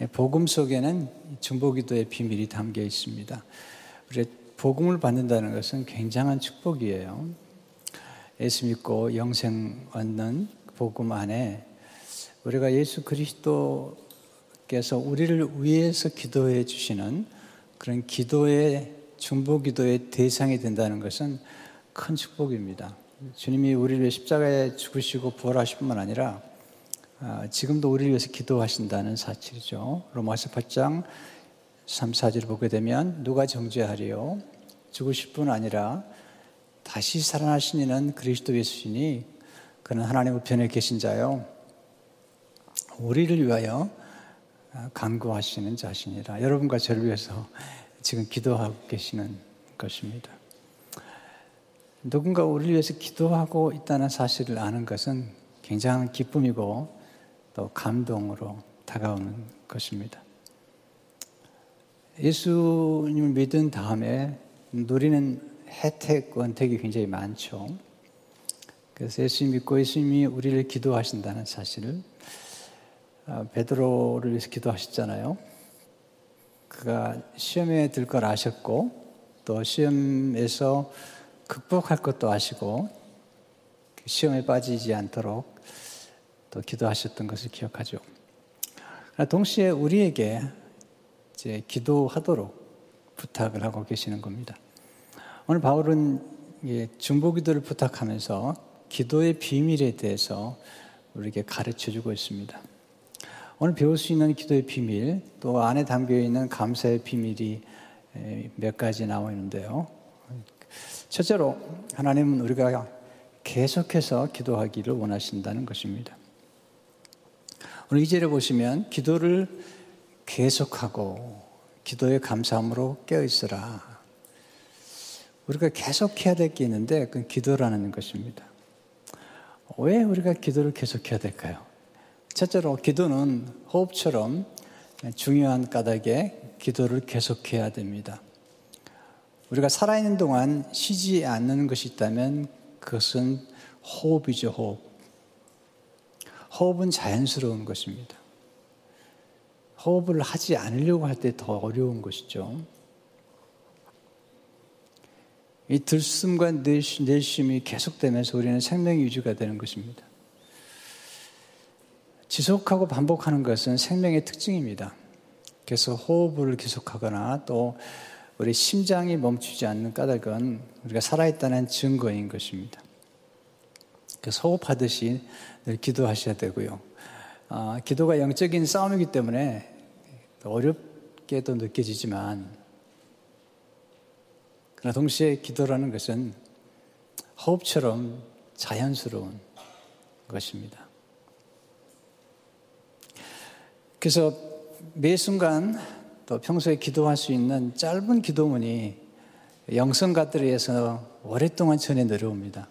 예, 복음 속에는 중보기도의 비밀이 담겨 있습니다. 우리 복음을 받는다는 것은 굉장한 축복이에요. 예수 믿고 영생 얻는 복음 안에 우리가 예수 그리스도께서 우리를 위해서 기도해 주시는 그런 기도의 중보 기도의 대상이 된다는 것은 큰 축복입니다. 주님이 우리를 십자가에 죽으시고 부활하실 뿐만 아니라 아, 지금도 우리를 위해서 기도하신다는 사실이죠. 로마서 8장 3, 4절을 보게 되면 누가 정죄하리요? 죽으실 뿐 아니라 다시 살아나신 이는 그리스도 예수시니 그는 하나님 우편에 계신 자요. 우리를 위하여 강구하시는 자신이라. 여러분과 저를 위해서 지금 기도하고 계시는 것입니다. 누군가 우리를 위해서 기도하고 있다는 사실을 아는 것은 굉장한 기쁨이고 또 감동으로 다가오는 것입니다. 예수님을 믿은 다음에 누리는 혜택, 원택이 굉장히 많죠. 그래서 예수 믿고 예수님이 우리를 기도하신다는 사실을 아, 베드로를 위해서 기도하셨잖아요. 그가 시험에 들 걸 아셨고 또 시험에서 극복할 것도 아시고 그 시험에 빠지지 않도록 또 기도하셨던 것을 기억하죠. 동시에 우리에게 이제 기도하도록 부탁을 하고 계시는 겁니다. 오늘 바울은 중보기도를 부탁하면서 기도의 비밀에 대해서 우리에게 가르쳐 주고 있습니다. 오늘 배울 수 있는 기도의 비밀, 또 안에 담겨 있는 감사의 비밀이 몇 가지 나와 있는데요. 첫째로, 하나님은 우리가 계속해서 기도하기를 원하신다는 것입니다. 오늘 이절에 보시면 기도를 계속하고 기도의 감사함으로 깨어있으라. 우리가 계속해야 될 게 있는데 그건 기도라는 것입니다. 왜 우리가 기도를 계속해야 될까요? 첫째로 기도는 호흡처럼 중요한 까닭에 기도를 계속해야 됩니다. 우리가 살아있는 동안 쉬지 않는 것이 있다면 그것은 호흡이죠, 호흡. 호흡은 자연스러운 것입니다. 호흡을 하지 않으려고 할 때 더 어려운 것이죠. 이 들숨과 내쉼이 계속되면서 우리는 생명 유지가 되는 것입니다. 지속하고 반복하는 것은 생명의 특징입니다. 그래서 호흡을 계속하거나 또 우리 심장이 멈추지 않는 까닭은 우리가 살아있다는 증거인 것입니다. 호흡하듯이 늘 기도하셔야 되고요. 아, 기도가 영적인 싸움이기 때문에 어렵게 도 느껴지지만, 그러나 동시에 기도라는 것은 호흡처럼 자연스러운 것입니다. 그래서 매 순간 또 평소에 기도할 수 있는 짧은 기도문이 영성가들에 의해서 오랫동안 전해 내려옵니다.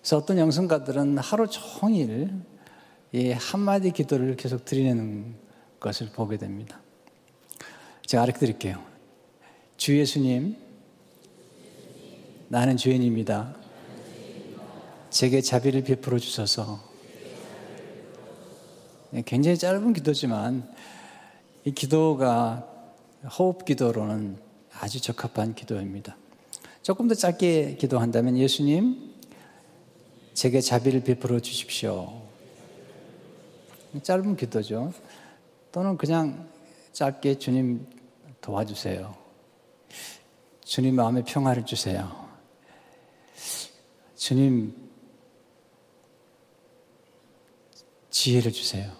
그래서 어떤 영성가들은 하루 종일 이 한마디 기도를 계속 드리는 것을 보게 됩니다. 제가 가르쳐 드릴게요. 주 예수님, 나는 죄인입니다. 제게 자비를 베풀어 주셔서 네, 굉장히 짧은 기도지만 이 기도가 호흡 기도로는 아주 적합한 기도입니다. 조금 더 짧게 기도한다면 예수님, 제게 자비를 베풀어 주십시오. 짧은 기도죠. 또는 그냥 짧게 주님 도와주세요. 주님 마음에 평화를 주세요. 주님 지혜를 주세요.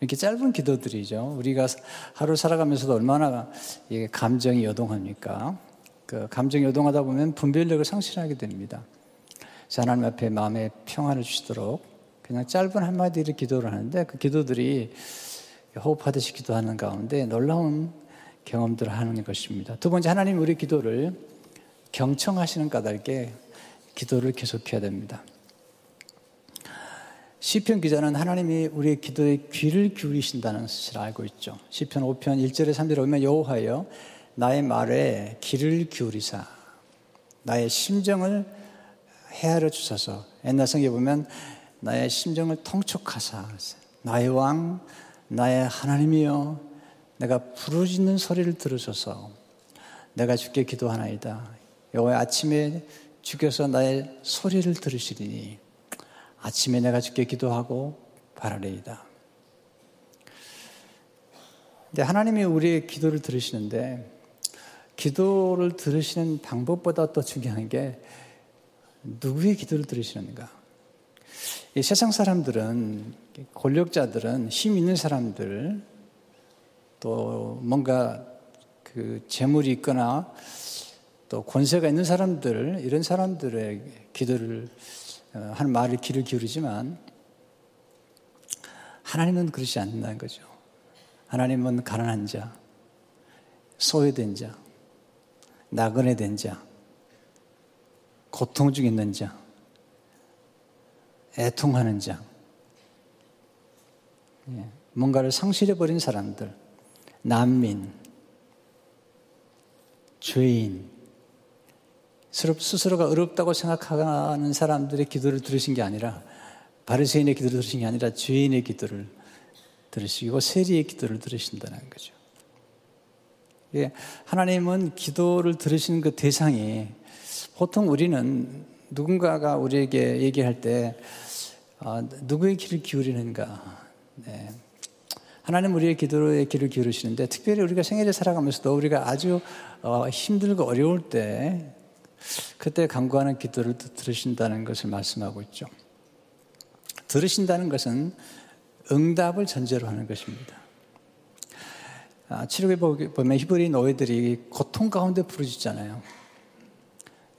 이렇게 짧은 기도들이죠. 우리가 하루 살아가면서도 얼마나 감정이 요동합니까? 그 감정이 요동하다 보면 분별력을 상실하게 됩니다. 하나님 앞에 마음에 평안을 주시도록 그냥 짧은 한마디를 기도를 하는데 그 기도들이 호흡하듯이 기도하는 가운데 놀라운 경험들을 하는 것입니다. 두 번째, 하나님 우리 기도를 경청하시는 까닭에 기도를 계속해야 됩니다. 시편 기자는 하나님이 우리의 기도에 귀를 기울이신다는 사실을 알고 있죠. 시편 5편 1절에 3절에 보면 여호와여 나의 말에 귀를 기울이사 나의 심정을 헤아려 주소서. 옛날 성경에 보면 나의 심정을 통촉하사 나의 왕 나의 하나님이여 내가 부르짖는 소리를 들으소서. 내가 주께 기도하나이다. 여호와 아침에 주께서 나의 소리를 들으시리니 아침에 내가 주께 기도하고 바라리이다. 근데 하나님이 우리의 기도를 들으시는데 기도를 들으시는 방법보다 더 중요한 게 누구의 기도를 들으시는가? 이 세상 사람들은 권력자들은 힘 있는 사람들 또 뭔가 그 재물이 있거나 또 권세가 있는 사람들 이런 사람들의 기도를 어, 하는 말을 귀를 기울이지만 하나님은 그렇지 않는다는 거죠. 하나님은 가난한 자, 소외된 자, 나그네 된 자, 고통 중에 있는 자, 애통하는 자, 예, 뭔가를 상실해버린 사람들, 난민, 죄인, 스스로가 어렵다고 생각하는 사람들의 기도를 들으신 게 아니라 바리새인의 기도를 들으신 게 아니라 죄인의 기도를 들으시고 세리의 기도를 들으신다는 거죠. 예, 하나님은 기도를 들으시는 그 대상이 보통 우리는 누군가가 우리에게 얘기할 때 아, 누구의 귀를 기울이는가. 네. 하나님 우리의 기도에 귀를 기울이시는데 특별히 우리가 생애를 살아가면서도 우리가 아주 어, 힘들고 어려울 때 그때 간구하는 기도를 들으신다는 것을 말씀하고 있죠. 들으신다는 것은 응답을 전제로 하는 것입니다. 아, 치료에 보면 히브리 노예들이 고통 가운데 부르짖잖아요.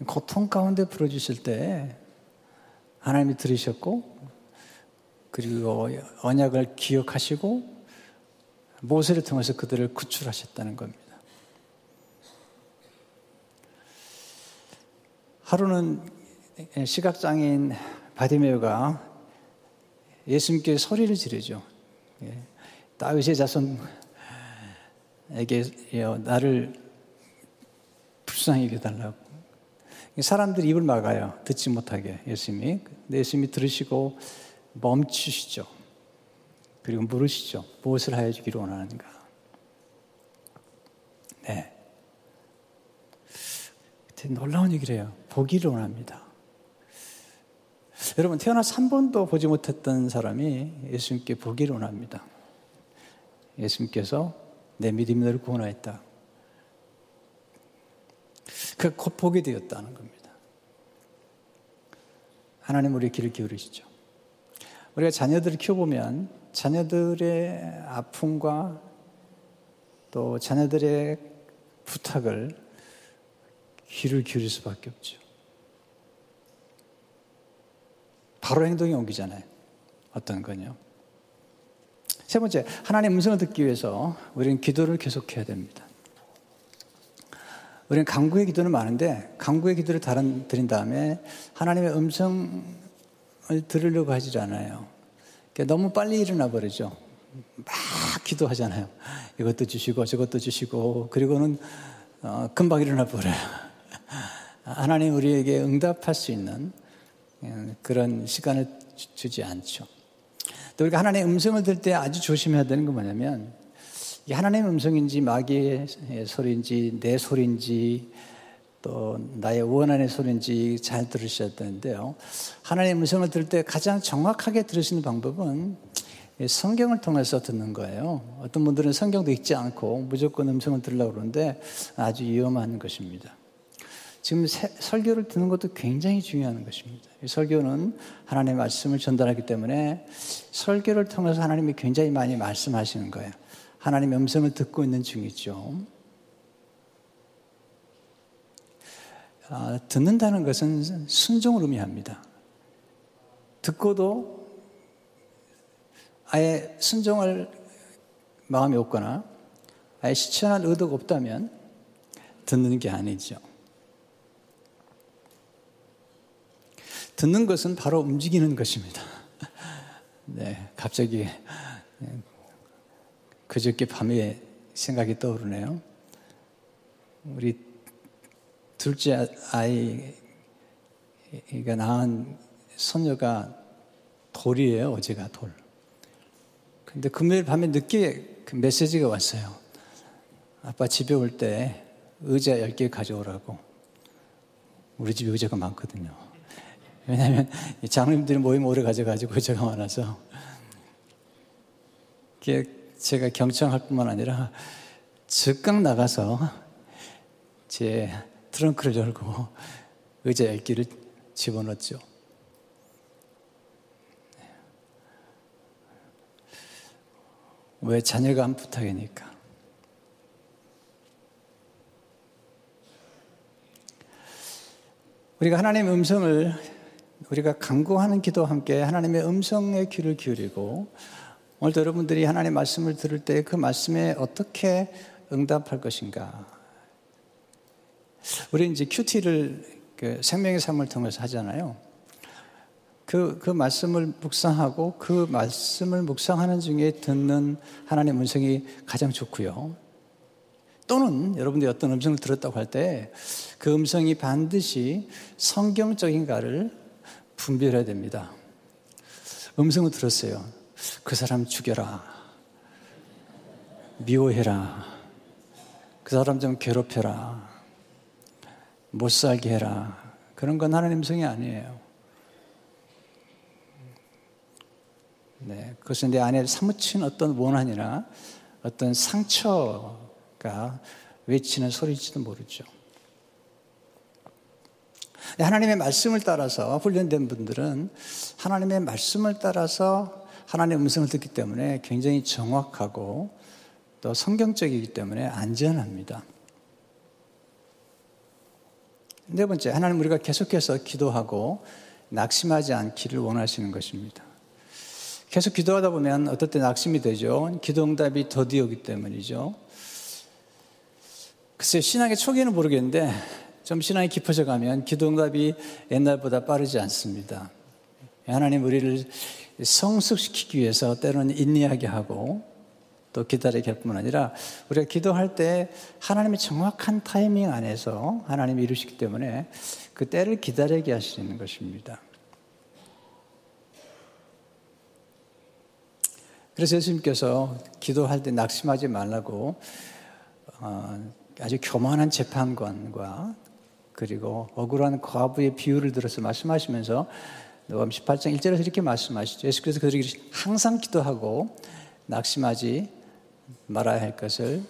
고통 가운데 부르짖을 때 하나님이 들으셨고 그리고 언약을 기억하시고 모세를 통해서 그들을 구출하셨다는 겁니다. 하루는 시각장애인 바디메오가 예수님께 소리를 지르죠. 예. 다윗의 자손에게 나를 불쌍히 여겨달라고. 사람들이 입을 막아요. 듣지 못하게 예수님이. 근데 예수님이 들으시고 멈추시죠. 그리고 물으시죠. 무엇을 하여 주기를 원하는가. 네. 놀라운 얘기를 요 보기를 원합니다. 여러분, 태어나서 한 번도 보지 못했던 사람이 예수님께 보기를 원합니다. 예수님께서 내 믿음이 구원하였다. 그곧 보게 되었다는 겁니다. 하나님 우리 길을 기울이시죠. 우리가 자녀들을 키워보면 자녀들의 아픔과 또 자녀들의 부탁을 귀를 기울일 수밖에 없죠. 바로 행동이 옮기잖아요. 어떤 건요. 세 번째, 하나님의 음성을 듣기 위해서 우리는 기도를 계속해야 됩니다. 우리는 강구의 기도는 많은데 강구의 기도를 다른, 드린 다음에 하나님의 음성을 들으려고 하지 않아요. 그러니까 너무 빨리 일어나 버리죠. 막 기도하잖아요. 이것도 주시고 저것도 주시고 그리고는 어, 금방 일어나 버려요. 하나님 우리에게 응답할 수 있는 예, 그런 시간을 주 지 않죠. 또 우리가 하나님의 음성을 들 때 아주 조심해야 되는 건 뭐냐면 하나님의 음성인지 마귀의 소리인지 내 소리인지 또 나의 원한의 소리인지 잘 들으셔야 되는데요. 하나님의 음성을 들을 때 가장 정확하게 들으시는 방법은 성경을 통해서 듣는 거예요. 어떤 분들은 성경도 읽지 않고 무조건 음성을 들으려고 그러는데 아주 위험한 것입니다. 지금 설교를 듣는 것도 굉장히 중요한 것입니다. 설교는 하나님의 말씀을 전달하기 때문에 설교를 통해서 하나님이 굉장히 많이 말씀하시는 거예요. 하나님의 음성을 듣고 있는 중이죠. 아, 듣는다는 것은 순종을 의미합니다. 듣고도 아예 순종할 마음이 없거나 아예 실천할 의도가 없다면 듣는 게 아니죠. 듣는 것은 바로 움직이는 것입니다. 네, 갑자기 그저께 밤에 생각이 떠오르네요. 우리 둘째 아이가 낳은 손녀가 돌이에요, 어제가 돌. 근데 금요일 밤에 늦게 그 메시지가 왔어요. 아빠 집에 올 때 의자 10개 가져오라고. 우리 집에 의자가 많거든요. 왜냐하면 장로님들이 모임 오래 가져가지고 의자가 많아서. 제가 경청할 뿐만 아니라 즉각 나가서 제 트렁크를 열고 의자 10개를 집어넣었죠. 왜 자녀가 한 부탁이니까. 우리가 하나님의 음성을 우리가 강구하는 기도와 함께 하나님의 음성의 귀를 기울이고 오늘도 여러분들이 하나님의 말씀을 들을 때 그 말씀에 어떻게 응답할 것인가. 우리 이제 큐티를 그 생명의 삶을 통해서 하잖아요. 그, 그 말씀을 묵상하고 그 말씀을 묵상하는 중에 듣는 하나님의 음성이 가장 좋고요. 또는 여러분들이 어떤 음성을 들었다고 할 때 그 음성이 반드시 성경적인가를 분별해야 됩니다. 음성을 들었어요. 그 사람 죽여라. 미워해라. 그 사람 좀 괴롭혀라. 못 살게 해라. 그런 건 하나님 음성이 아니에요. 네, 그것은 내 안에 사무친 어떤 원한이나 어떤 상처가 외치는 소리일지도 모르죠. 하나님의 말씀을 따라서 훈련된 분들은 하나님의 말씀을 따라서 하나님의 음성을 듣기 때문에 굉장히 정확하고 또 성경적이기 때문에 안전합니다. 네 번째, 하나님 우리가 계속해서 기도하고 낙심하지 않기를 원하시는 것입니다. 계속 기도하다 보면 어떨 때 낙심이 되죠. 기도 응답이 더디 오기 때문이죠. 글쎄 신앙의 초기에는 모르겠는데 좀 신앙이 깊어져 가면 기도 응답이 옛날보다 빠르지 않습니다. 하나님 우리를 성숙시키기 위해서 때로는 인내하게 하고 또 기다리게 할 뿐만 아니라 우리가 기도할 때 하나님의 정확한 타이밍 안에서 하나님이 이루시기 때문에 그 때를 기다리게 하시는 것입니다. 그래서 예수님께서 기도할 때 낙심하지 말라고 어, 아주 교만한 재판관과 그리고 억울한 과부의 비유를 들어서 말씀하시면서 누가 18장 1절에서 이렇게 말씀하시죠. 예수께서 그들에게 항상 기도하고 낙심하지 말아야 할 것을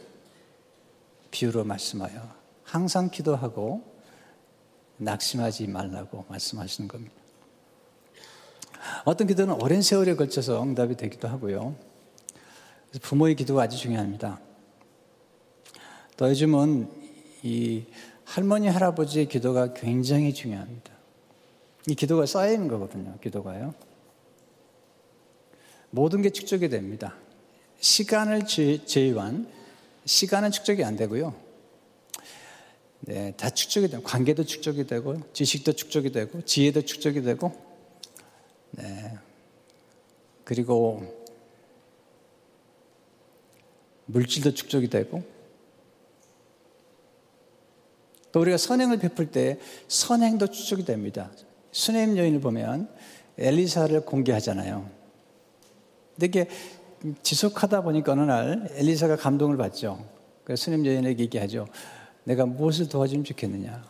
비유로 말씀하여 항상 기도하고 낙심하지 말라고 말씀하시는 겁니다. 어떤 기도는 오랜 세월에 걸쳐서 응답이 되기도 하고요. 부모의 기도가 아주 중요합니다. 또 요즘은 이 할머니, 할아버지의 기도가 굉장히 중요합니다. 이 기도가 쌓이는 거거든요, 기도가요. 모든 게 축적이 됩니다. 시간을 제외한 시간은 축적이 안 되고요. 네, 다 축적이 되고 관계도 축적이 되고 지식도 축적이 되고 지혜도 축적이 되고 네. 그리고 물질도 축적이 되고 또 우리가 선행을 베풀 때 선행도 축적이 됩니다. 수냄 여인을 보면 엘리사를 공개하잖아요. 근데 이게 지속하다 보니까 어느 날 엘리사가 감동을 받죠. 그래서 수냄 여인에게 얘기하죠. 내가 무엇을 도와주면 좋겠느냐.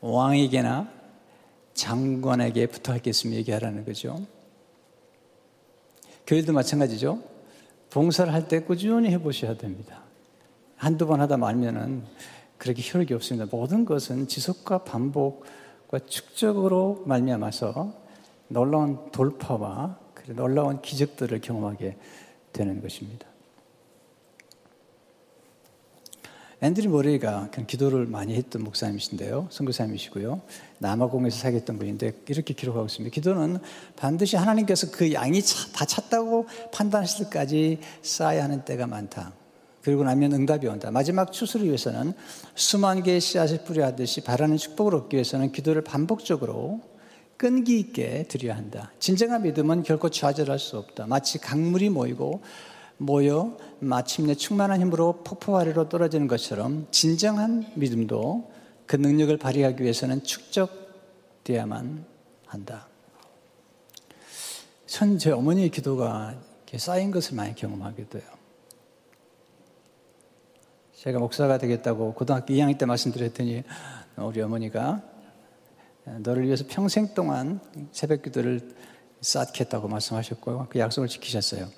왕에게나 장관에게 부탁하겠으면 얘기하라는 거죠. 교회도 마찬가지죠. 봉사를 할 때 꾸준히 해보셔야 됩니다. 한두 번 하다 말면은 그렇게 효력이 없습니다. 모든 것은 지속과 반복과 축적으로 말미암아서 놀라운 돌파와 놀라운 기적들을 경험하게 되는 것입니다. 앤드류 모레이가 기도를 많이 했던 목사님이신데요. 선교사님이시고요. 남아공에서 사겠던 분인데 이렇게 기록하고 있습니다. 기도는 반드시 하나님께서 그 양이 다 찼다고 판단하실 때까지 쌓아야 하는 때가 많다. 그리고 나면 응답이 온다. 마지막 추수를 위해서는 수만 개의 씨앗을 뿌려하듯이 바라는 축복을 얻기 위해서는 기도를 반복적으로 끈기 있게 드려야 한다. 진정한 믿음은 결코 좌절할 수 없다. 마치 강물이 모이고 모여 마침내 충만한 힘으로 폭포 아래로 떨어지는 것처럼 진정한 믿음도 그 능력을 발휘하기 위해서는 축적돼야만 한다. 전 제 어머니의 기도가 쌓인 것을 많이 경험하게 돼요. 제가 목사가 되겠다고 고등학교 2학년 때 말씀드렸더니 우리 어머니가 너를 위해서 평생 동안 새벽 기도를 쌓겠다고 말씀하셨고 그 약속을 지키셨어요.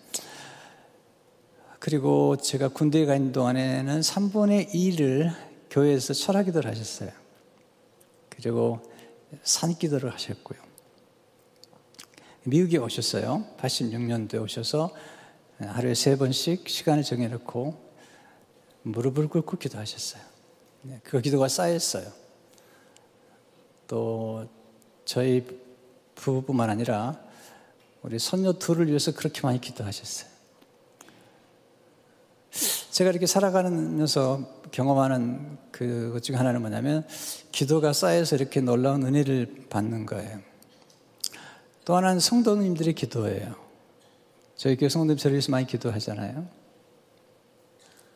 그리고 제가 군대에 가 있는 동안에는 3분의 2를 교회에서 철학 기도를 하셨어요. 그리고 산 기도를 하셨고요. 미국에 오셨어요. 86년도에 오셔서 하루에 세 번씩 시간을 정해놓고 무릎을 꿇고 기도하셨어요. 네, 그 기도가 쌓였어요. 또 저희 부부뿐만 아니라 우리 손녀 둘을 위해서 그렇게 많이 기도하셨어요. 제가 이렇게 살아가면서 경험하는 그것 중 하나는 뭐냐면 기도가 쌓여서 이렇게 놀라운 은혜를 받는 거예요. 또 하나는 성도님들의 기도예요. 저희 교회 성도님 저를 위해서 많이 기도하잖아요.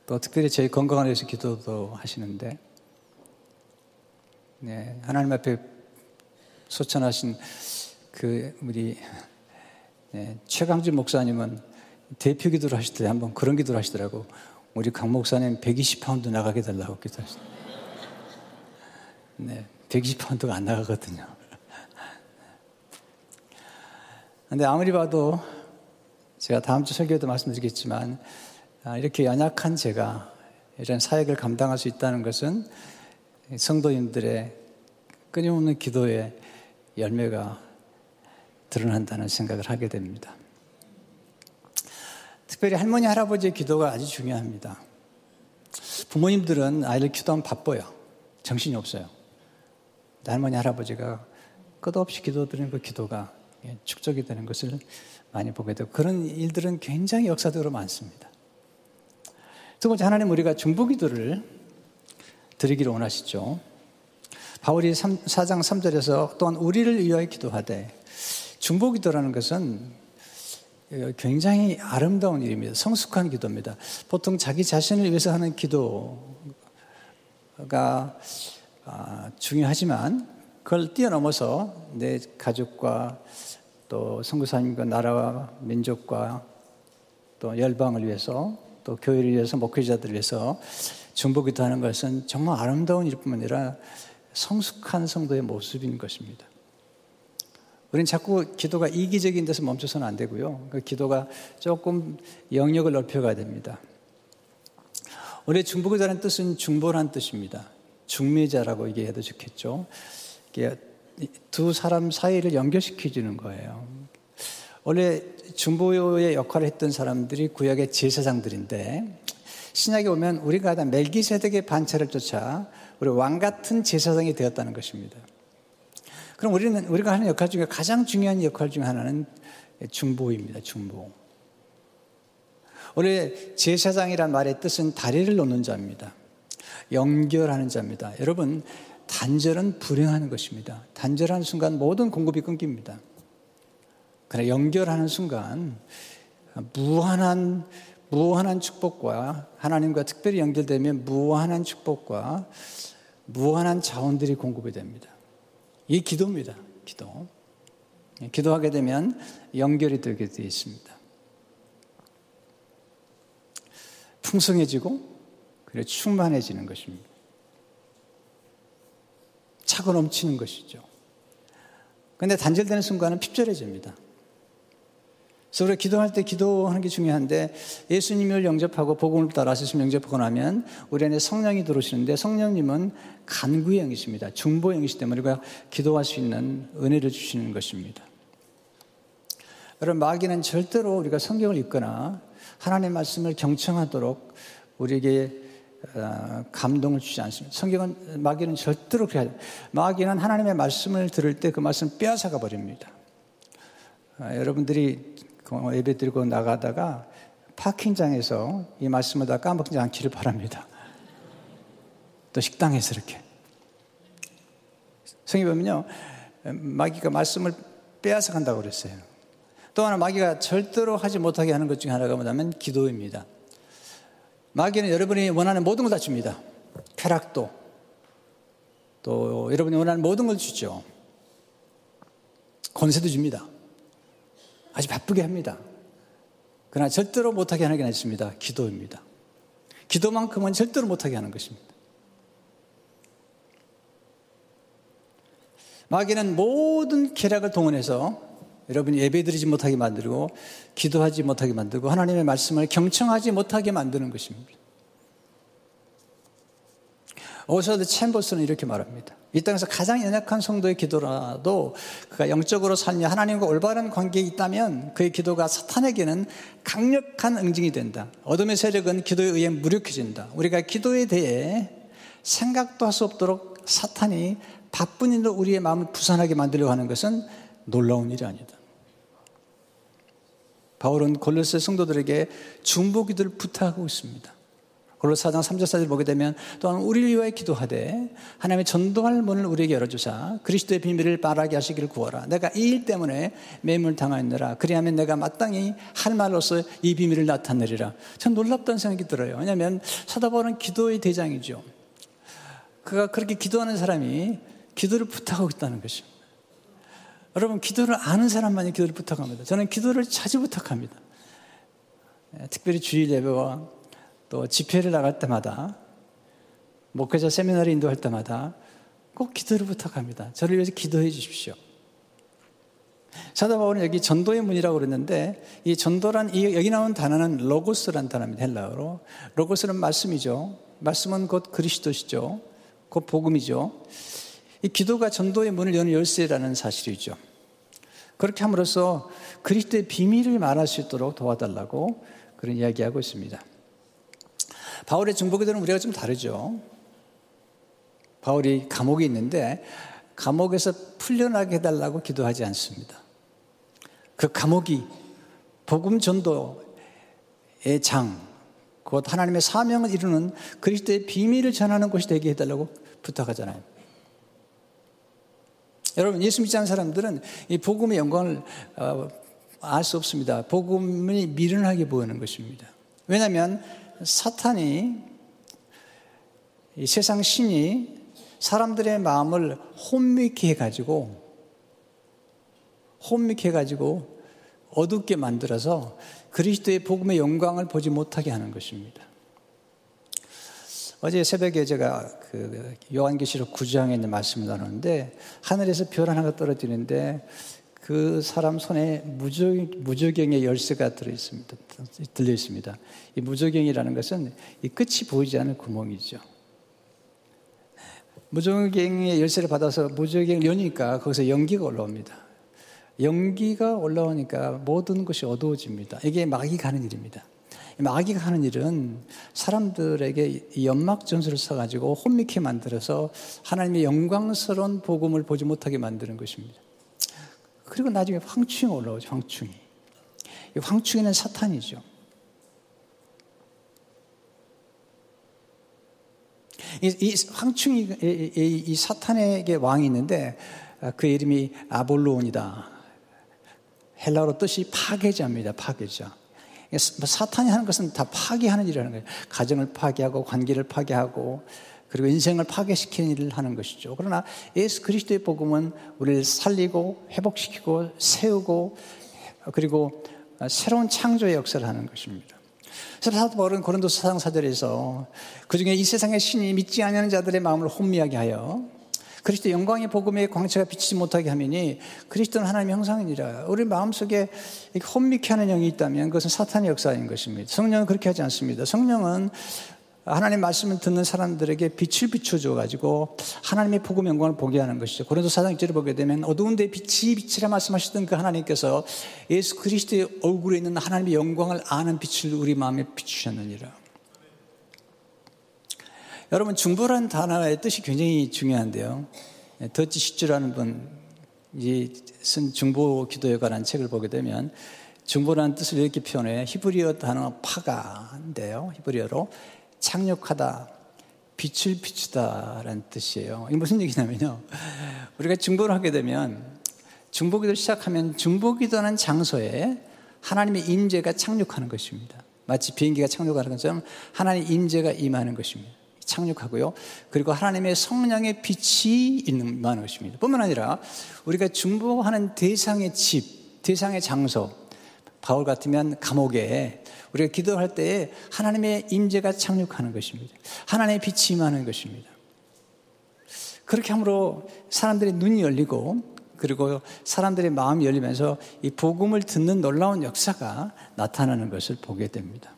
또 특별히 저희 건강을 위해서 기도도 하시는데, 네, 하나님 앞에 소천하신 그 우리 네, 최강준 목사님은 대표 기도를 하실 때 한번 그런 기도를 하시더라고. 우리 강 목사님 120파운드 나가게 달라고 기도하시더라고요. 네, 120파운드가 안 나가거든요. 근데 아무리 봐도 제가 다음 주 설교에도 말씀드리겠지만 아, 이렇게 연약한 제가 이런 사역을 감당할 수 있다는 것은 성도님들의 끊임없는 기도의 열매가 드러난다는 생각을 하게 됩니다. 특별히 할머니, 할아버지의 기도가 아주 중요합니다. 부모님들은 아이를 기도하면 바빠요. 정신이 없어요. 할머니, 할아버지가 끝없이 기도드리는 그 기도가 축적이 되는 것을 많이 보게 되고 그런 일들은 굉장히 역사적으로 많습니다. 두 번째 하나님 우리가 중보기도를 드리기를 원하시죠. 바울이 3, 4장 3절에서 또한 우리를 위하여 기도하되 중보기도라는 것은 굉장히 아름다운 일입니다. 성숙한 기도입니다. 보통 자기 자신을 위해서 하는 기도가 아, 중요하지만 그걸 뛰어넘어서 내 가족과 또 선교사님과 나라와 민족과 또 열방을 위해서 또 교회를 위해서 목회자들을 위해서 중보기도 하는 것은 정말 아름다운 일뿐만 아니라 성숙한 성도의 모습인 것입니다. 우리는 자꾸 기도가 이기적인 데서 멈춰서는 안 되고요. 그 기도가 조금 영역을 넓혀가야 됩니다. 원래 중보기도라는 뜻은 중보란 뜻입니다. 중매자라고 얘기해도 좋겠죠. 두 사람 사이를 연결시켜주는 거예요. 원래 중보의 역할을 했던 사람들이 구약의 제사장들인데 신약에 오면 우리가 하다 멜기세덱의 반차를 쫓아 우리 왕 같은 제사장이 되었다는 것입니다. 그럼 우리는 우리가 하는 역할 중에 가장 중요한 역할 중 하나는 중보입니다. 중보. 원래 제사장이란 말의 뜻은 다리를 놓는 자입니다. 연결하는 자입니다. 여러분 단절은 불행하는 것입니다. 단절하는 순간 모든 공급이 끊깁니다. 그러나 연결하는 순간 무한한 무한한 축복과 하나님과 특별히 연결되면 무한한 축복과 무한한 자원들이 공급이 됩니다. 이 기도입니다. 기도. 기도하게 되면 연결이 되게 되어 있습니다. 풍성해지고 그리고 충만해지는 것입니다. 차고 넘치는 것이죠. 근데 단절되는 순간은 핍절해집니다. 그래서 우리가 기도할 때 기도하는 게 중요한데 예수님을 영접하고 복음을 따라 예수님 영접하고 나면 우리 안에 성령이 들어오시는데 성령님은 간구의 영이십니다. 중보의 영이시 때문에 우리가 기도할 수 있는 은혜를 주시는 것입니다. 여러분 마귀는 절대로 우리가 성경을 읽거나 하나님의 말씀을 경청하도록 우리에게 어, 감동을 주지 않습니다. 성경은 마귀는 절대로 그래야 돼요. 마귀는 하나님의 말씀을 들을 때 그 말씀 빼앗아가 버립니다. 아, 여러분들이 그 예배 드리고 나가다가 파킹장에서 이 말씀을 다 까먹지 않기를 바랍니다. 또 식당에서 이렇게. 성경 보면요. 마귀가 말씀을 빼앗아 간다고 그랬어요. 또 하나 마귀가 절대로 하지 못하게 하는 것 중에 하나가 뭐냐면 기도입니다. 마귀는 여러분이 원하는 모든 걸 다 줍니다. 쾌락도. 또 여러분이 원하는 모든 걸 주죠. 권세도 줍니다. 아주 바쁘게 합니다. 그러나 절대로 못하게 하는 게 있습니다. 기도입니다. 기도만큼은 절대로 못하게 하는 것입니다. 마귀는 모든 계략을 동원해서 여러분이 예배드리지 못하게 만들고 기도하지 못하게 만들고 하나님의 말씀을 경청하지 못하게 만드는 것입니다. 오셔드 챔버스는 이렇게 말합니다. 이 땅에서 가장 연약한 성도의 기도라도 그가 영적으로 살며 하나님과 올바른 관계에 있다면 그의 기도가 사탄에게는 강력한 응징이 된다. 어둠의 세력은 기도에 의해 무력해진다. 우리가 기도에 대해 생각도 할 수 없도록 사탄이 바쁜 일로 우리의 마음을 부산하게 만들려고 하는 것은 놀라운 일이 아니다. 바울은 골로새 성도들에게 중보기도를 부탁하고 있습니다. 골로새 4장 3절 4절 보게 되면 또한 우리를 위하여 기도하되 하나님의 전도할 문을 우리에게 열어주사 그리스도의 비밀을 말하게 하시기를 구하라. 내가 이 일 때문에 매물 당하였느라. 그리하면 내가 마땅히 할 말로서 이 비밀을 나타내리라. 참 놀랍다는 생각이 들어요. 왜냐하면 사도 바울은 기도의 대장이죠. 그가 그렇게 기도하는 사람이 기도를 부탁하고 있다는 것입니다. 여러분, 기도를 아는 사람만이 기도를 부탁합니다. 저는 기도를 자주 부탁합니다. 예, 특별히 주일 예배와 또 집회를 나갈 때마다 목회자 세미나를 인도할 때마다 꼭 기도를 부탁합니다. 저를 위해서 기도해 주십시오. 사도 바울은 여기 전도의 문이라고 그랬는데 이 전도란 이 여기 나온 단어는 로고스란 단어입니다. 헬라어로. 로고스는 말씀이죠. 말씀은 곧 그리스도시죠. 곧 복음이죠. 이 기도가 전도의 문을 여는 열쇠라는 사실이죠. 그렇게 함으로써 그리스도의 비밀을 말할 수 있도록 도와달라고 그런 이야기하고 있습니다. 바울의 중보기도는 우리가 좀 다르죠. 바울이 감옥에 있는데 감옥에서 풀려나게 해달라고 기도하지 않습니다. 그 감옥이 복음 전도의 장, 곧 하나님의 사명을 이루는 그리스도의 비밀을 전하는 곳이 되게 해달라고 부탁하잖아요. 여러분 예수 믿지 않는 사람들은 이 복음의 영광을 어, 알수 없습니다. 복음이 미련하게 보이는 것입니다. 왜냐하면 사탄이 이 세상 신이 사람들의 마음을 혼미케 해가지고 혼미케 해가지고 어둡게 만들어서 그리스도의 복음의 영광을 보지 못하게 하는 것입니다. 어제 새벽에 제가 그 요한계시록 9장에 있는 말씀을 나누는데 하늘에서 별 하나가 떨어지는데 그 사람 손에 무적, 무적경의 열쇠가 들어 있습니다. 들려 있습니다. 이 무적경이라는 것은 이 끝이 보이지 않는 구멍이죠. 무적경의 열쇠를 받아서 무적경을 여니까 거기서 연기가 올라옵니다. 연기가 올라오니까 모든 것이 어두워집니다. 이게 마귀가 하는 일입니다. 마귀가 하는 일은 사람들에게 연막 전술을 써가지고 혼미케 만들어서 하나님의 영광스러운 복음을 보지 못하게 만드는 것입니다. 그리고 나중에 황충이 올라오죠, 황충이. 이 황충이는 사탄이죠. 이, 이 황충이, 이, 이, 이 사탄에게 왕이 있는데 그 이름이 아볼로온이다. 헬라로 뜻이 파괴자입니다. 파괴자. 뭐 사탄이 하는 것은 다 파괴하는 일이라는 거예요. 가정을 파괴하고 관계를 파괴하고 그리고 인생을 파괴시키는 일을 하는 것이죠. 그러나 예수 그리스도의 복음은 우리를 살리고 회복시키고 세우고 그리고 새로운 창조의 역사를 하는 것입니다. 사도 바울은 고린도서 사상 사절에서 그중에 이 세상의 신이 믿지 않는 자들의 마음을 혼미하게 하여 그리스도 영광의 복음의 광채가 비치지 못하게 하면이 그리스도는 하나님의 형상이니라. 우리 마음속에 혼미케 하는 영이 있다면 그것은 사탄의 역사인 것입니다. 성령은 그렇게 하지 않습니다. 성령은 하나님 말씀을 듣는 사람들에게 빛을 비춰줘 가지고 하나님의 복음 영광을 보게 하는 것이죠. 고린도 사장 1절을 보게 되면 어두운 데 빛이 빛이라 말씀하시던 그 하나님께서 예수 그리스도의 얼굴에 있는 하나님의 영광을 아는 빛을 우리 마음에 비추셨느니라. 여러분 중보라는 단어의 뜻이 굉장히 중요한데요. 더치 시주라는 분이 쓴 중보 기도에 관한 책을 보게 되면 중보라는 뜻을 이렇게 표현해 히브리어 단어 파가인데요. 히브리어로 착륙하다, 빛을 비추다라는 뜻이에요. 이게 무슨 얘기냐면요. 우리가 중보를 하게 되면 중보기도를 시작하면 중보기도하는 장소에 하나님의 임재가 착륙하는 것입니다. 마치 비행기가 착륙하는 것처럼 하나님의 임재가 임하는 것입니다. 착륙하고요. 그리고 하나님의 성령의 빛이 많은 것입니다. 뿐만 아니라 우리가 중보하는 대상의 집, 대상의 장소, 바울 같으면 감옥에 우리가 기도할 때에 하나님의 임재가 착륙하는 것입니다. 하나님의 빛이 임하는 것입니다. 그렇게 함으로 사람들의 눈이 열리고 그리고 사람들의 마음이 열리면서 이 복음을 듣는 놀라운 역사가 나타나는 것을 보게 됩니다.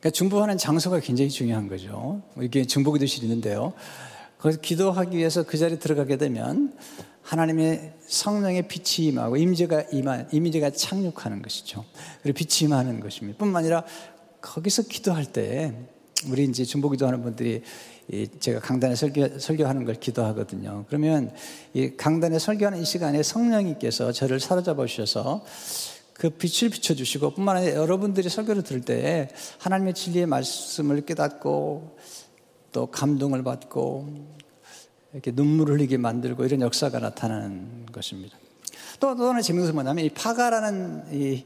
그러니까 중보하는 장소가 굉장히 중요한 거죠. 이게 중보기도실이 있는데요. 거기서 기도하기 위해서 그 자리에 들어가게 되면 하나님의 성령의 빛이 임하고 임재가 임한 임재가 착륙하는 것이죠. 그리고 빛이 임하는 것입니다. 뿐만 아니라 거기서 기도할 때 우리 이제 중보 기도하는 분들이 제가 강단에 설교, 설교하는 걸 기도하거든요. 그러면 이 강단에 설교하는 이 시간에 성령님께서 저를 사로잡아 주셔서 그 빛을 비춰주시고 뿐만 아니라 여러분들이 설교를 들을 때 하나님의 진리의 말씀을 깨닫고 또 감동을 받고 이렇게 눈물을 흘리게 만들고 이런 역사가 나타나는 것입니다. 또, 또 하나 재밌는 것은 뭐냐면 이 파가라는 이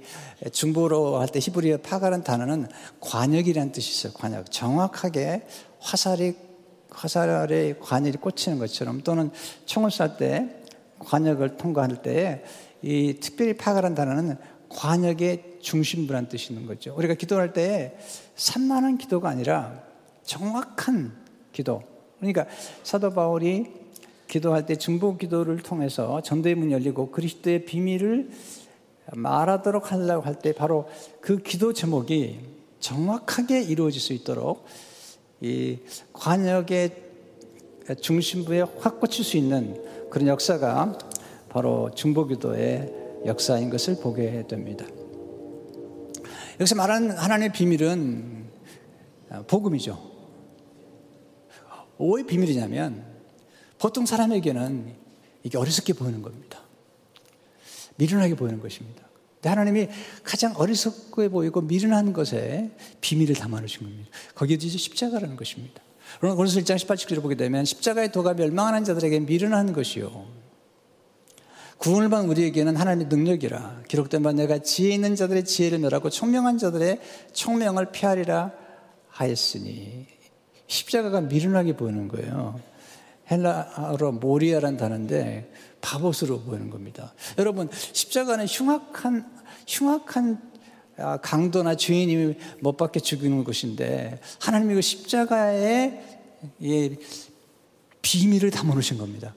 중보로 할 때 히브리어 파가라는 단어는 관역이라는 뜻이 있어요. 관역. 정확하게 화살이 화살에 관역이 꽂히는 것처럼 또는 총을 쏠때 관역을 통과할 때에 이 특별히 파가라는 단어는 관역의 중심부라는 뜻이 있는 거죠. 우리가 기도할 때 산만한 기도가 아니라 정확한 기도. 그러니까 사도 바울이 기도할 때 중보 기도를 통해서 전도의 문이 열리고 그리스도의 비밀을 말하도록 하려고 할 때 바로 그 기도 제목이 정확하게 이루어질 수 있도록 이 관역의 중심부에 확 꽂힐 수 있는 그런 역사가 바로 중보기도의 역사인 것을 보게 됩니다. 여기서 말하는 하나님의 비밀은 복음이죠. 왜 비밀이냐면 보통 사람에게는 이게 어리석게 보이는 겁니다. 미련하게 보이는 것입니다. 근데 하나님이 가장 어리석게 보이고 미련한 것에 비밀을 담아놓으신 겁니다. 거기에 이제 십자가라는 것입니다. 그러나 고린서 1장 18, 19절을 보게 되면 십자가의 도가 멸망하는 자들에게 미련한 것이요. 구원을 받은 우리에게는 하나님의 능력이라 기록된 바 내가 지혜 있는 자들의 지혜를 멸하고 총명한 자들의 총명을 피하리라 하였으니 십자가가 미련하게 보이는 거예요. 헬라어로 모리아란 단어인데 바보스러워 보이는 겁니다. 여러분 십자가는 흉악한 흉악한 아, 강도나 죄인이 못 박혀 죽이는 것인데 하나님이 그 십자가의 비밀을 담아놓으신 겁니다.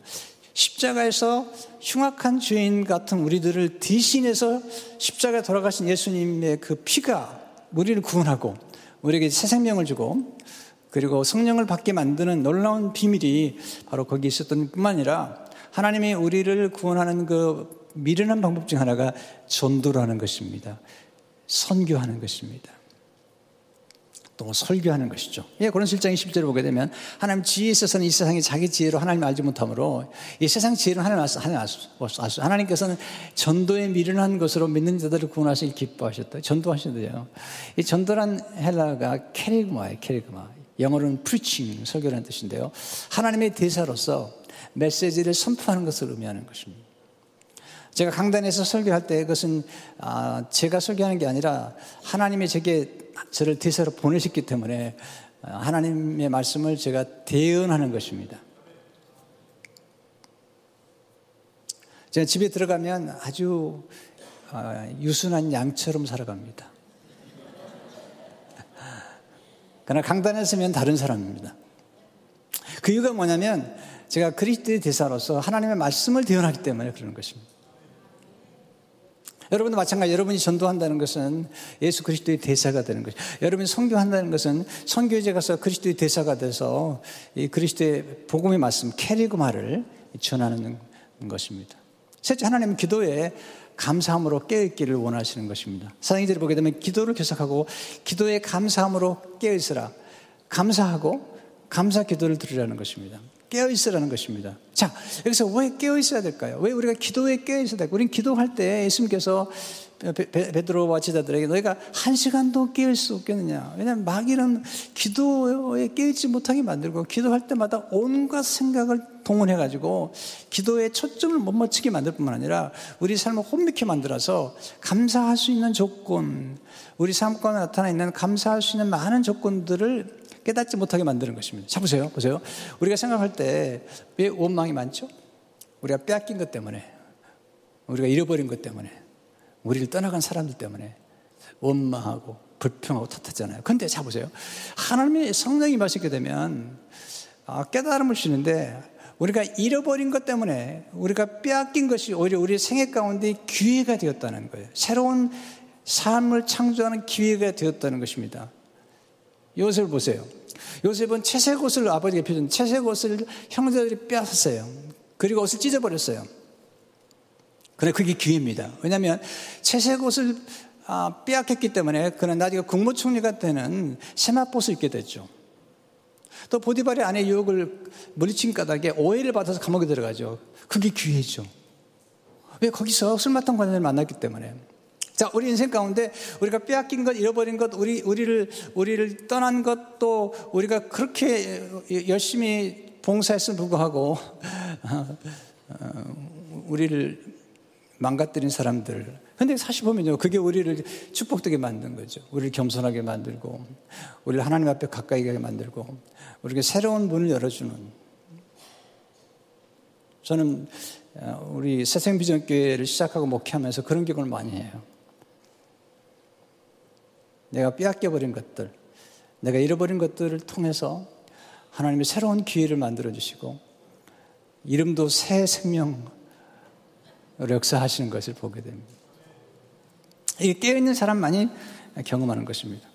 십자가에서 흉악한 죄인 같은 우리들을 대신해서 십자가에 돌아가신 예수님의 그 피가 우리를 구원하고 우리에게 새 생명을 주고 그리고 성령을 받게 만드는 놀라운 비밀이 바로 거기 있었던 뿐만 아니라 하나님이 우리를 구원하는 그 미련한 방법 중 하나가 전도라는 것입니다. 선교하는 것입니다. 또 설교하는 것이죠. 예, 그런 실장의 10절을 보게 되면 하나님 지혜에 있어서는 이 세상이 자기 지혜로 하나님을 알지 못하므로 이 세상 지혜로 하나님 알수, 하나님 알수, 하나님께서는 전도에 미련한 것으로 믿는 자들을 구원하시길 기뻐하셨다. 전도하셨대요. 이 전도란 헬라가 캐리그마예요, 캐리그마. 영어로는 preaching, 설교라는 뜻인데요. 하나님의 대사로서 메시지를 선포하는 것을 의미하는 것입니다. 제가 강단에서 설교할 때 그것은 아, 제가 설교하는 게 아니라 하나님이 제게 저를 대사로 보내셨기 때문에 아, 하나님의 말씀을 제가 대언하는 것입니다. 제가 집에 들어가면 아주 아, 유순한 양처럼 살아갑니다. 그러나 강단에 서면 다른 사람입니다. 그 이유가 뭐냐면 제가 그리스도의 대사로서 하나님의 말씀을 대언하기 때문에 그러는 것입니다. 여러분도 마찬가지. 여러분이 전도한다는 것은 예수 그리스도의 대사가 되는 것이죠. 여러분이 선교한다는 것은 선교제 가서 그리스도의 대사가 돼서 이 그리스도의 복음의 말씀 캐리그마를 전하는 것입니다. 셋째 하나님은 기도에 감사함으로 깨어있기를 원하시는 것입니다. 사장님들이 보게 되면 기도를 계속하고 기도에 감사함으로 깨어있으라. 감사하고 감사 기도를 드리라는 것입니다. 깨어있으라는 것입니다. 자, 여기서 왜 깨어있어야 될까요? 왜 우리가 기도에 깨어있어야 될까요? 우리는 기도할 때 예수님께서 베드로와 제자들에게 너희가 한 시간도 깨울 수 없겠느냐. 왜냐하면 마귀는 기도에 깨있지 못하게 만들고 기도할 때마다 온갖 생각을 동원해가지고 기도에 초점을 못 맞추게 만들 뿐만 아니라 우리 삶을 혼미케 만들어서 감사할 수 있는 조건, 우리 삶 가운데 나타나 있는 감사할 수 있는 많은 조건들을 깨닫지 못하게 만드는 것입니다. 자, 보세요. 보세요. 우리가 생각할 때 왜 원망이 많죠? 우리가 빼앗긴 것 때문에, 우리가 잃어버린 것 때문에, 우리를 떠나간 사람들 때문에 원망하고 불평하고 탓하잖아요. 근데 자 보세요. 하나님의 성령이 마시게 되면 아, 깨달음을 주는데 우리가 잃어버린 것 때문에 우리가 빼앗긴 것이 오히려 우리 생애 가운데 기회가 되었다는 거예요. 새로운 삶을 창조하는 기회가 되었다는 것입니다. 요셉을 보세요. 요셉은 채색 옷을 아버지가 입혀준 채색 옷을 형제들이 빼앗았어요. 그리고 옷을 찢어버렸어요. 그래 그게 기회입니다. 왜냐하면 채색 옷을 아, 빼앗겼기 때문에 그는 나중에 국무총리가 되는 세마포스 입게 됐죠. 또 보디발의 아내 유혹을 물리친 까닭에 오해를 받아서 감옥에 들어가죠. 그게 기회죠. 왜 거기서 술 맡은 관계를 만났기 때문에. 자, 우리 인생 가운데 우리가 빼앗긴 것, 잃어버린 것, 우리, 우리를, 우리를 떠난 것, 또 우리가 그렇게 열심히 봉사했음에 불구하고, 어, 우리를 망가뜨린 사람들. 근데 사실 보면요. 그게 우리를 축복되게 만든 거죠. 우리를 겸손하게 만들고, 우리를 하나님 앞에 가까이 가게 만들고, 우리에게 새로운 문을 열어주는. 저는 어, 우리 새생비전교회를 시작하고 목회하면서 그런 경험을 많이 해요. 내가 빼앗겨버린 것들, 내가 잃어버린 것들을 통해서 하나님이 새로운 기회를 만들어 주시고, 이름도 새 생명, 역사하시는 것을 보게 됩니다. 이게 깨어있는 사람만이 경험하는 것입니다.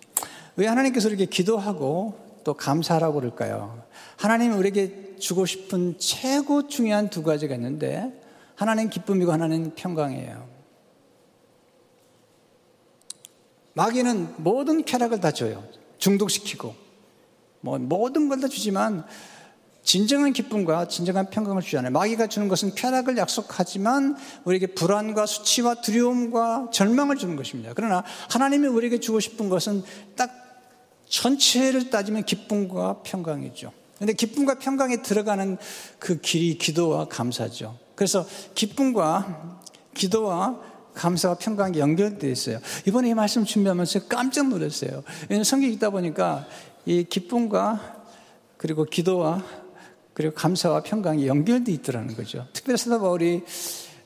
왜 하나님께서 이렇게 기도하고 또 감사하라고 그럴까요? 하나님이 우리에게 주고 싶은 최고 중요한 두 가지가 있는데 하나는 기쁨이고 하나는 평강이에요. 마귀는 모든 쾌락을 다 줘요. 중독시키고 뭐 모든 걸 다 주지만 진정한 기쁨과 진정한 평강을 주지 않아요. 마귀가 주는 것은 쾌락을 약속하지만 우리에게 불안과 수치와 두려움과 절망을 주는 것입니다. 그러나 하나님이 우리에게 주고 싶은 것은 딱 전체를 따지면 기쁨과 평강이죠. 근데 기쁨과 평강에 들어가는 그 길이 기도와 감사죠. 그래서 기쁨과 기도와 감사와 평강이 연결되어 있어요. 이번에 이 말씀 준비하면서 깜짝 놀랐어요. 왜냐하면 성경 읽다 보니까 이 기쁨과 그리고 기도와 그리고 감사와 평강이 연결되어 있더라는 거죠. 특별히 사도 바울이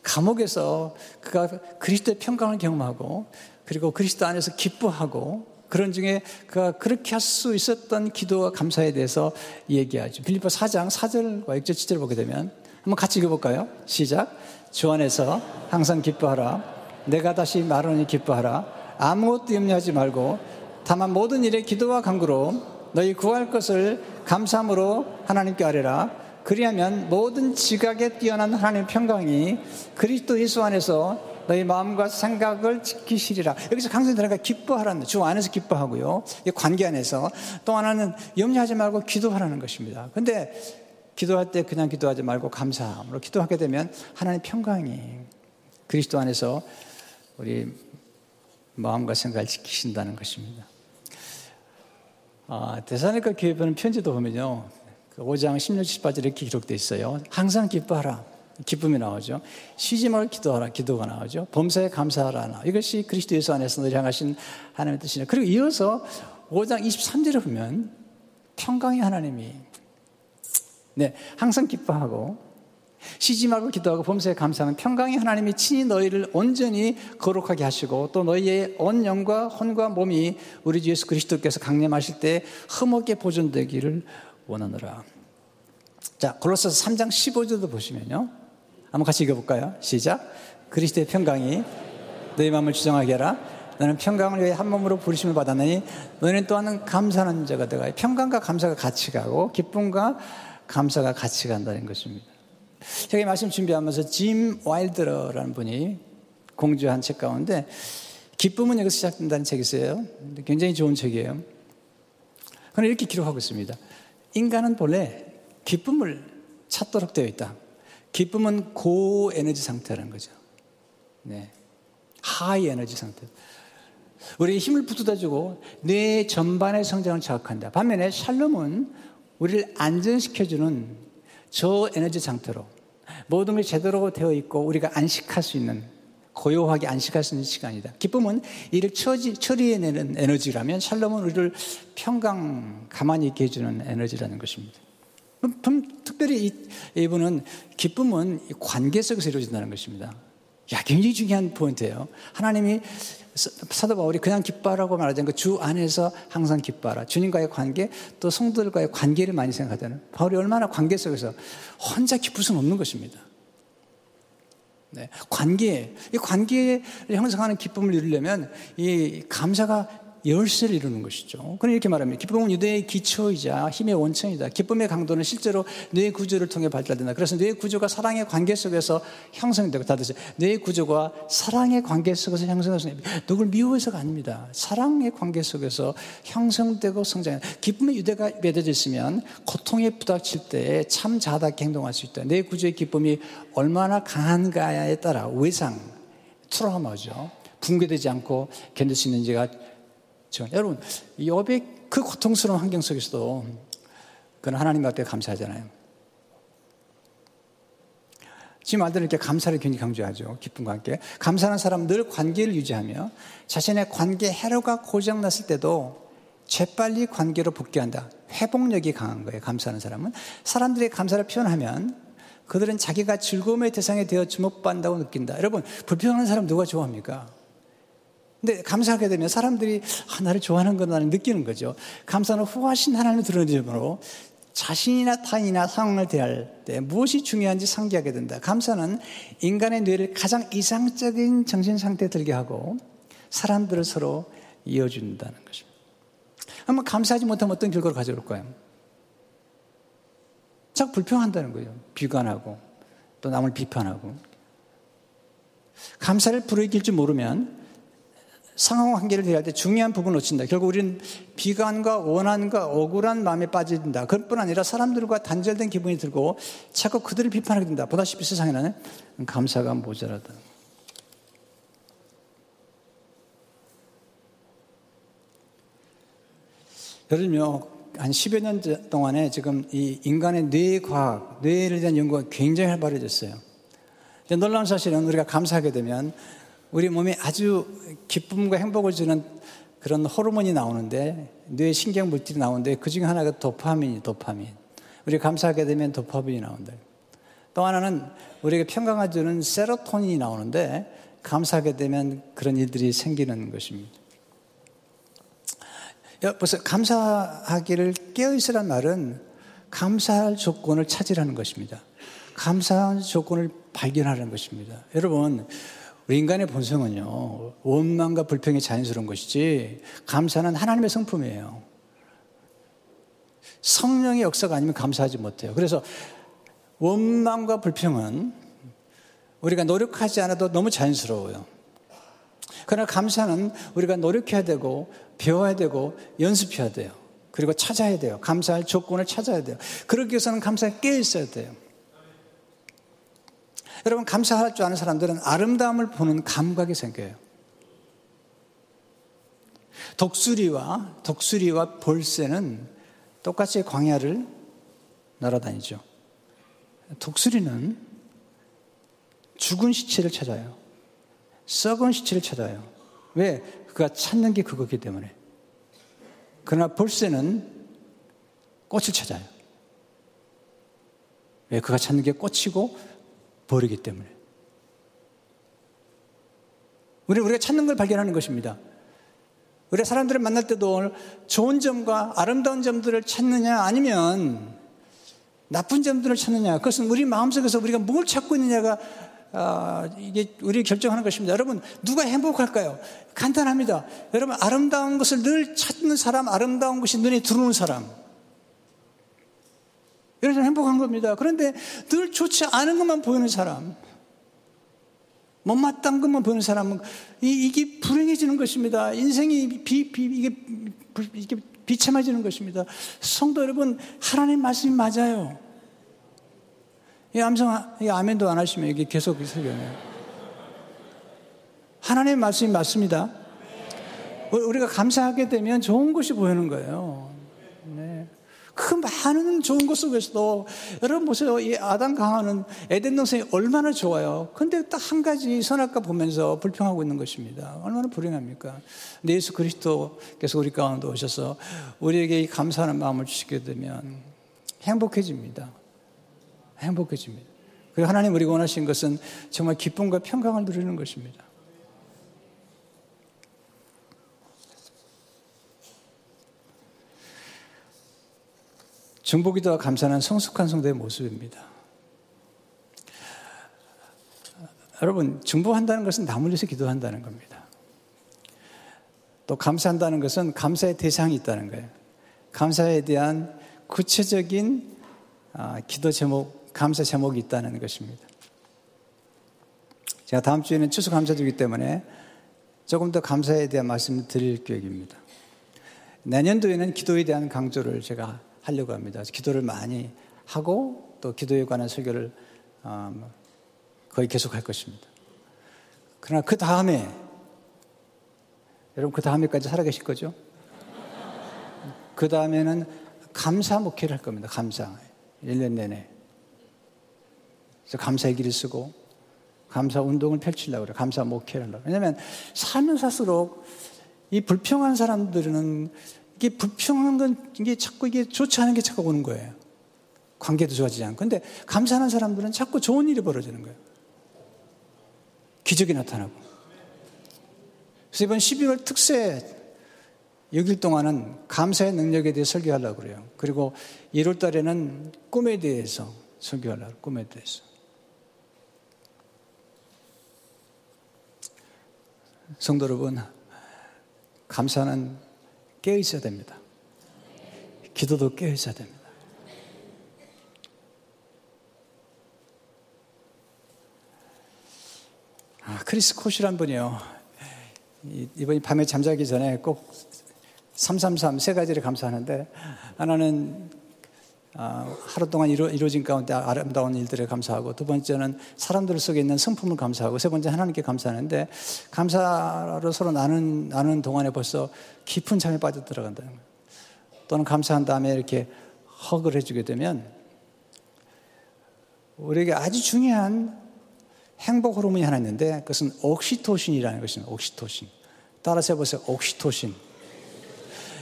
감옥에서 그가 그리스도의 평강을 경험하고 그리고 그리스도 안에서 기뻐하고 그런 중에 그가 그렇게 할 수 있었던 기도와 감사에 대해서 얘기하죠. 빌리포 4장 4절과 6절 7절 보게 되면 한번 같이 읽어볼까요? 시작. 주 안에서 항상 기뻐하라. 내가 다시 말하니 기뻐하라. 아무것도 염려하지 말고 다만 모든 일에 기도와 간구로 너희 구할 것을 감사함으로 하나님께 아뢰라. 그리하면 모든 지각에 뛰어난 하나님의 평강이 그리스도 예수 안에서 너희 마음과 생각을 지키시리라. 여기서 강선 들어가 기뻐하라는 주 안에서 기뻐하고요. 관계 안에서 또 하나는 염려하지 말고 기도하라는 것입니다. 근데 기도할 때 그냥 기도하지 말고 감사함으로 기도하게 되면 하나님의 평강이 그리스도 안에서 우리 마음과 생각을 지키신다는 것입니다. 아, 대사니까 교회 보는 편지도 보면요. 5장 16, 18절 이렇게 기록되어 있어요. 항상 기뻐하라. 기쁨이 나오죠. 쉬지 말고 기도하라. 기도가 나오죠. 범사에 감사하라. 이것이 그리스도 예수 안에서 너희 향하신 하나님의 뜻이네. 그리고 이어서 5장 23절에 보면 평강의 하나님이 네, 항상 기뻐하고 쉬지 말고 기도하고 범사에 감사하는 평강의 하나님이 친히 너희를 온전히 거룩하게 하시고 또 너희의 온 영과 혼과 몸이 우리 주 예수 그리스도께서 강림하실 때 흠없게 보존되기를 원하노라. 자, 골로새서 3장 15절도 보시면요. 한번 같이 읽어 볼까요? 시작. 그리스도의 평강이 너희 마음을 주정하게 하라. 너는 평강을 위해 한 몸으로 부르심을 받았느니 너희는 또한 감사하는 자가 되가 평강과 감사가 같이 가고 기쁨과 감사가 같이 간다는 것입니다. 제가 이 말씀 준비하면서 짐 와일드러라는 분이 공주한 책 가운데 기쁨은 여기서 시작된다는 책이 있어요. 굉장히 좋은 책이에요. 그는 이렇게 기록하고 있습니다. 인간은 본래 기쁨을 찾도록 되어 있다. 기쁨은 고 에너지 상태라는 거죠. 네. 하이 에너지 상태. 우리의 힘을 북돋아주고 뇌 전반의 성장을 자극한다. 반면에 샬롬은 우리를 안전시켜주는 저 에너지 상태로 모든 것이 제대로 되어 있고 우리가 안식할 수 있는 고요하게 안식할 수 있는 시간이다. 기쁨은 이를 처리, 처리해내는 에너지라면 샬롬은 우리를 평강, 가만히 있게 해주는 에너지라는 것입니다. 특별히 이, 이분은 기쁨은 관계 속에서 이루어진다는 것입니다. 야, 굉장히 중요한 포인트예요. 하나님이 사도 바울이 그냥 기뻐하라고 말하지 않고 주 안에서 항상 기뻐하라. 주님과의 관계, 또 성도들과의 관계를 많이 생각하잖아요. 바울이 얼마나 관계 속에서 혼자 기쁠 수는 없는 것입니다. 네, 관계, 이 관계를 형성하는 기쁨을 이루려면 이 감사가 열쇠를 이루는 것이죠. 그럼 이렇게 말합니다. 기쁨은 유대의 기초이자 힘의 원천이다. 기쁨의 강도는 실제로 뇌 구조를 통해 발달된다. 그래서 뇌 구조가 사랑의 관계 속에서 형성되고 다듯이 뇌 구조가 사랑의 관계 속에서 형성돼서 누굴 미워해서가 아닙니다. 사랑의 관계 속에서 형성되고 성장해. 기쁨의 유대가 맺어져 있으면 고통에 부닥칠 때 참 자답게 행동할 수 있다. 뇌 구조의 기쁨이 얼마나 강한가에 따라 외상, 트라우마죠. 붕괴되지 않고 견딜 수 있는지가 저, 여러분, 욥의 그 고통스러운 환경 속에서도 그는 하나님 앞에 감사하잖아요. 지금 아들은 이렇게 감사를 굉장히 강조하죠. 기쁨과 함께. 감사하는 사람은 늘 관계를 유지하며 자신의 관계 해로가 고장났을 때도 재빨리 관계로 복귀한다. 회복력이 강한 거예요. 감사하는 사람은. 사람들이 감사를 표현하면 그들은 자기가 즐거움의 대상이 되어 주목받는다고 느낀다. 여러분, 불평하는 사람 누가 좋아합니까? 근데 감사하게 되면 사람들이 아, 나를 좋아하는 건 나는 느끼는 거죠. 감사는 후하신 하나님을 드러내므로 자신이나 타인이나 상황을 대할 때 무엇이 중요한지 상기하게 된다. 감사는 인간의 뇌를 가장 이상적인 정신 상태에 들게 하고 사람들을 서로 이어준다는 것입니다. 한번 감사하지 못하면 어떤 결과를 가져올까요? 자꾸 불평한다는 거예요. 비관하고 또 남을 비판하고. 감사를 불이길 줄 모르면 상황 관계를 대할 때 중요한 부분을 놓친다. 결국 우리는 비관과 원한과 억울한 마음에 빠진다. 그것뿐 아니라 사람들과 단절된 기분이 들고 자꾸 그들을 비판하게 된다. 보다시피 세상에는 감사가 모자라다. 예를 들면 한 10여 년 동안에 지금 이 인간의 뇌과학, 뇌에 대한 연구가 굉장히 활발해졌어요. 놀라운 사실은 우리가 감사하게 되면 우리 몸에 아주 기쁨과 행복을 주는 그런 호르몬이 나오는데 뇌 신경 물질이 나오는데 그 중에 하나가 도파민이 도파민. 우리 감사하게 되면 도파민이 나온다. 또 하나는 우리가 평강을 주는 세로토닌이 나오는데 감사하게 되면 그런 일들이 생기는 것입니다. 벌써 감사하기를 깨어있으란 말은 감사할 조건을 찾으라는 것입니다. 감사한 조건을 발견하는 것입니다. 여러분, 인간의 본성은요, 원망과 불평이 자연스러운 것이지, 감사는 하나님의 성품이에요. 성령의 역사가 아니면 감사하지 못해요. 그래서 원망과 불평은 우리가 노력하지 않아도 너무 자연스러워요. 그러나 감사는 우리가 노력해야 되고, 배워야 되고, 연습해야 돼요. 그리고 찾아야 돼요. 감사할 조건을 찾아야 돼요. 그러기 위해서는 감사에 깨어 있어야 돼요. 여러분, 감사할 줄 아는 사람들은 아름다움을 보는 감각이 생겨요. 독수리와, 독수리와 볼새는 똑같이 광야를 날아다니죠. 독수리는 죽은 시체를 찾아요. 썩은 시체를 찾아요. 왜? 그가 찾는 게 그거기 때문에. 그러나 볼새는 꽃을 찾아요. 왜? 그가 찾는 게 꽃이고 버리기 때문에. 우리 우리가 찾는 걸 발견하는 것입니다. 우리가 사람들을 만날 때도 좋은 점과 아름다운 점들을 찾느냐 아니면 나쁜 점들을 찾느냐 그것은 우리 마음속에서 우리가 뭘 찾고 있느냐가 아, 이게 우리 결정하는 것입니다. 여러분 누가 행복할까요? 간단합니다. 여러분 아름다운 것을 늘 찾는 사람, 아름다운 것이 눈에 들어오는 사람. 이런 사람 행복한 겁니다. 그런데 늘 좋지 않은 것만 보이는 사람, 못마땅한 것만 보이는 사람은 이, 게 불행해지는 것입니다. 인생이 비, 비, 이게, 이게 비참해지는 것입니다. 성도 여러분, 하나님 말씀이 맞아요. 이 암성, 이 아멘도 안 하시면 이게 계속 설교네요. 하나님의 말씀이 맞습니다. 우리가 감사하게 되면 좋은 것이 보이는 거예요. 그 많은 좋은 것 속에서도 여러분 보세요. 이 아담 강화는 에덴 동생이 얼마나 좋아요. 근데 딱 한 가지 선악과 보면서 불평하고 있는 것입니다. 얼마나 불행합니까? 근데 예수 그리스도께서 우리 가운데 오셔서 우리에게 이 감사하는 마음을 주시게 되면 행복해집니다. 행복해집니다. 그 하나님 우리가 원하신 것은 정말 기쁨과 평강을 누리는 것입니다. 중보기도와 감사는 성숙한 성도의 모습입니다. 여러분, 중보한다는 것은 나물려서 기도한다는 겁니다. 또 감사한다는 것은 감사의 대상이 있다는 거예요. 감사에 대한 구체적인 아, 기도 제목, 감사 제목이 있다는 것입니다. 제가 다음 주에는 추수 감사주기 때문에 조금 더 감사에 대한 말씀을 드릴 계획입니다. 내년도에는 기도에 대한 강조를 제가 하려고 합니다. 기도를 많이 하고 또 기도에 관한 설교를 음, 거의 계속 할 것입니다. 그러나 그 다음에 여러분 그 다음에까지 살아계실 거죠? 그 다음에는 감사 목회를 할 겁니다. 감사. 1년 내내. 그래서 감사의 길을 쓰고 감사 운동을 펼치려고 그래요. 감사 목회를 하려고. 왜냐하면 살면 살수록 이 불평한 사람들은 이게 불평한 건 이게 자꾸 이게 좋지 않은 게 자꾸 오는 거예요. 관계도 좋아지지 않고. 근데 감사하는 사람들은 자꾸 좋은 일이 벌어지는 거예요. 기적이 나타나고. 그래서 이번 11월 특세 6일 동안은 감사의 능력에 대해 설교하려고 그래요. 그리고 1월 달에는 꿈에 대해서 설교하려고 꿈에 대해서. 성도 여러분, 감사는 깨어 있어야 됩니다. 기도도 깨어 있어야 됩니다. 아, 크리스 코시란 분이요. 이번이 밤에 잠자기 전에 꼭 333 세 가지를 감사하는데 하나는 아, 하루 동안 이루, 어진 가운데 아름다운 일들에 감사하고 두 번째는 사람들 속에 있는 성품을 감사하고 세 번째 하나님께 감사하는데 감사로 서로 나눈, 나누는 동안에 벌써 깊은 잠에 빠져 들어간다는 거예요. 또는 감사한 다음에 이렇게 허그를 해주게 되면 우리에게 아주 중요한 행복 호르몬이 하나 있는데 그것은 옥시토신이라는 것입니다. 옥시토신. 따라서 해보세요. 옥시토신.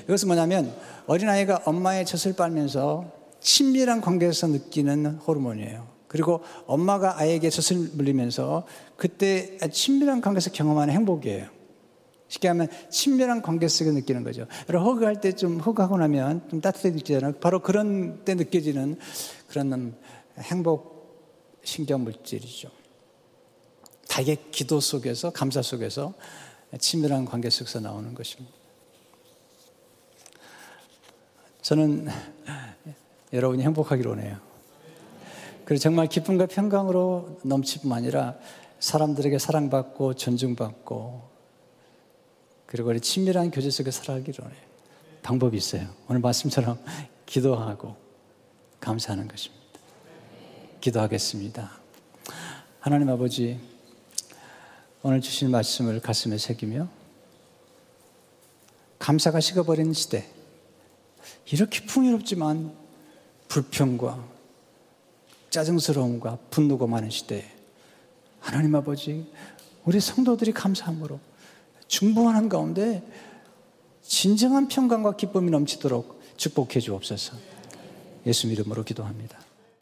이것은 뭐냐면 어린아이가 엄마의 젖을 빨면서 친밀한 관계에서 느끼는 호르몬이에요. 그리고 엄마가 아이에게 젖을 물리면서 그때 친밀한 관계에서 경험하는 행복이에요. 쉽게 하면 친밀한 관계 속에 느끼는 거죠. 여러분, 허그할 때 좀 허그하고 나면 좀 따뜻해 느끼잖아요. 바로 그런 때 느껴지는 그런 행복 신경 물질이죠. 다 이게 기도 속에서, 감사 속에서 친밀한 관계 속에서 나오는 것입니다. 저는 여러분이 행복하기를 원해요. 그리고 정말 기쁨과 평강으로 넘칠 뿐 아니라 사람들에게 사랑받고 존중받고 그리고 우리 친밀한 교제 속에 살아가기를 원해요. 방법이 있어요. 오늘 말씀처럼 기도하고 감사하는 것입니다. 기도하겠습니다. 하나님 아버지, 오늘 주신 말씀을 가슴에 새기며 감사가 식어버린 시대, 이렇게 풍요롭지만 불평과 짜증스러움과 분노가 많은 시대에 하나님 아버지 우리 성도들이 감사함으로 중보하는 가운데 진정한 평강과 기쁨이 넘치도록 축복해 주옵소서. 예수 이름으로 기도합니다.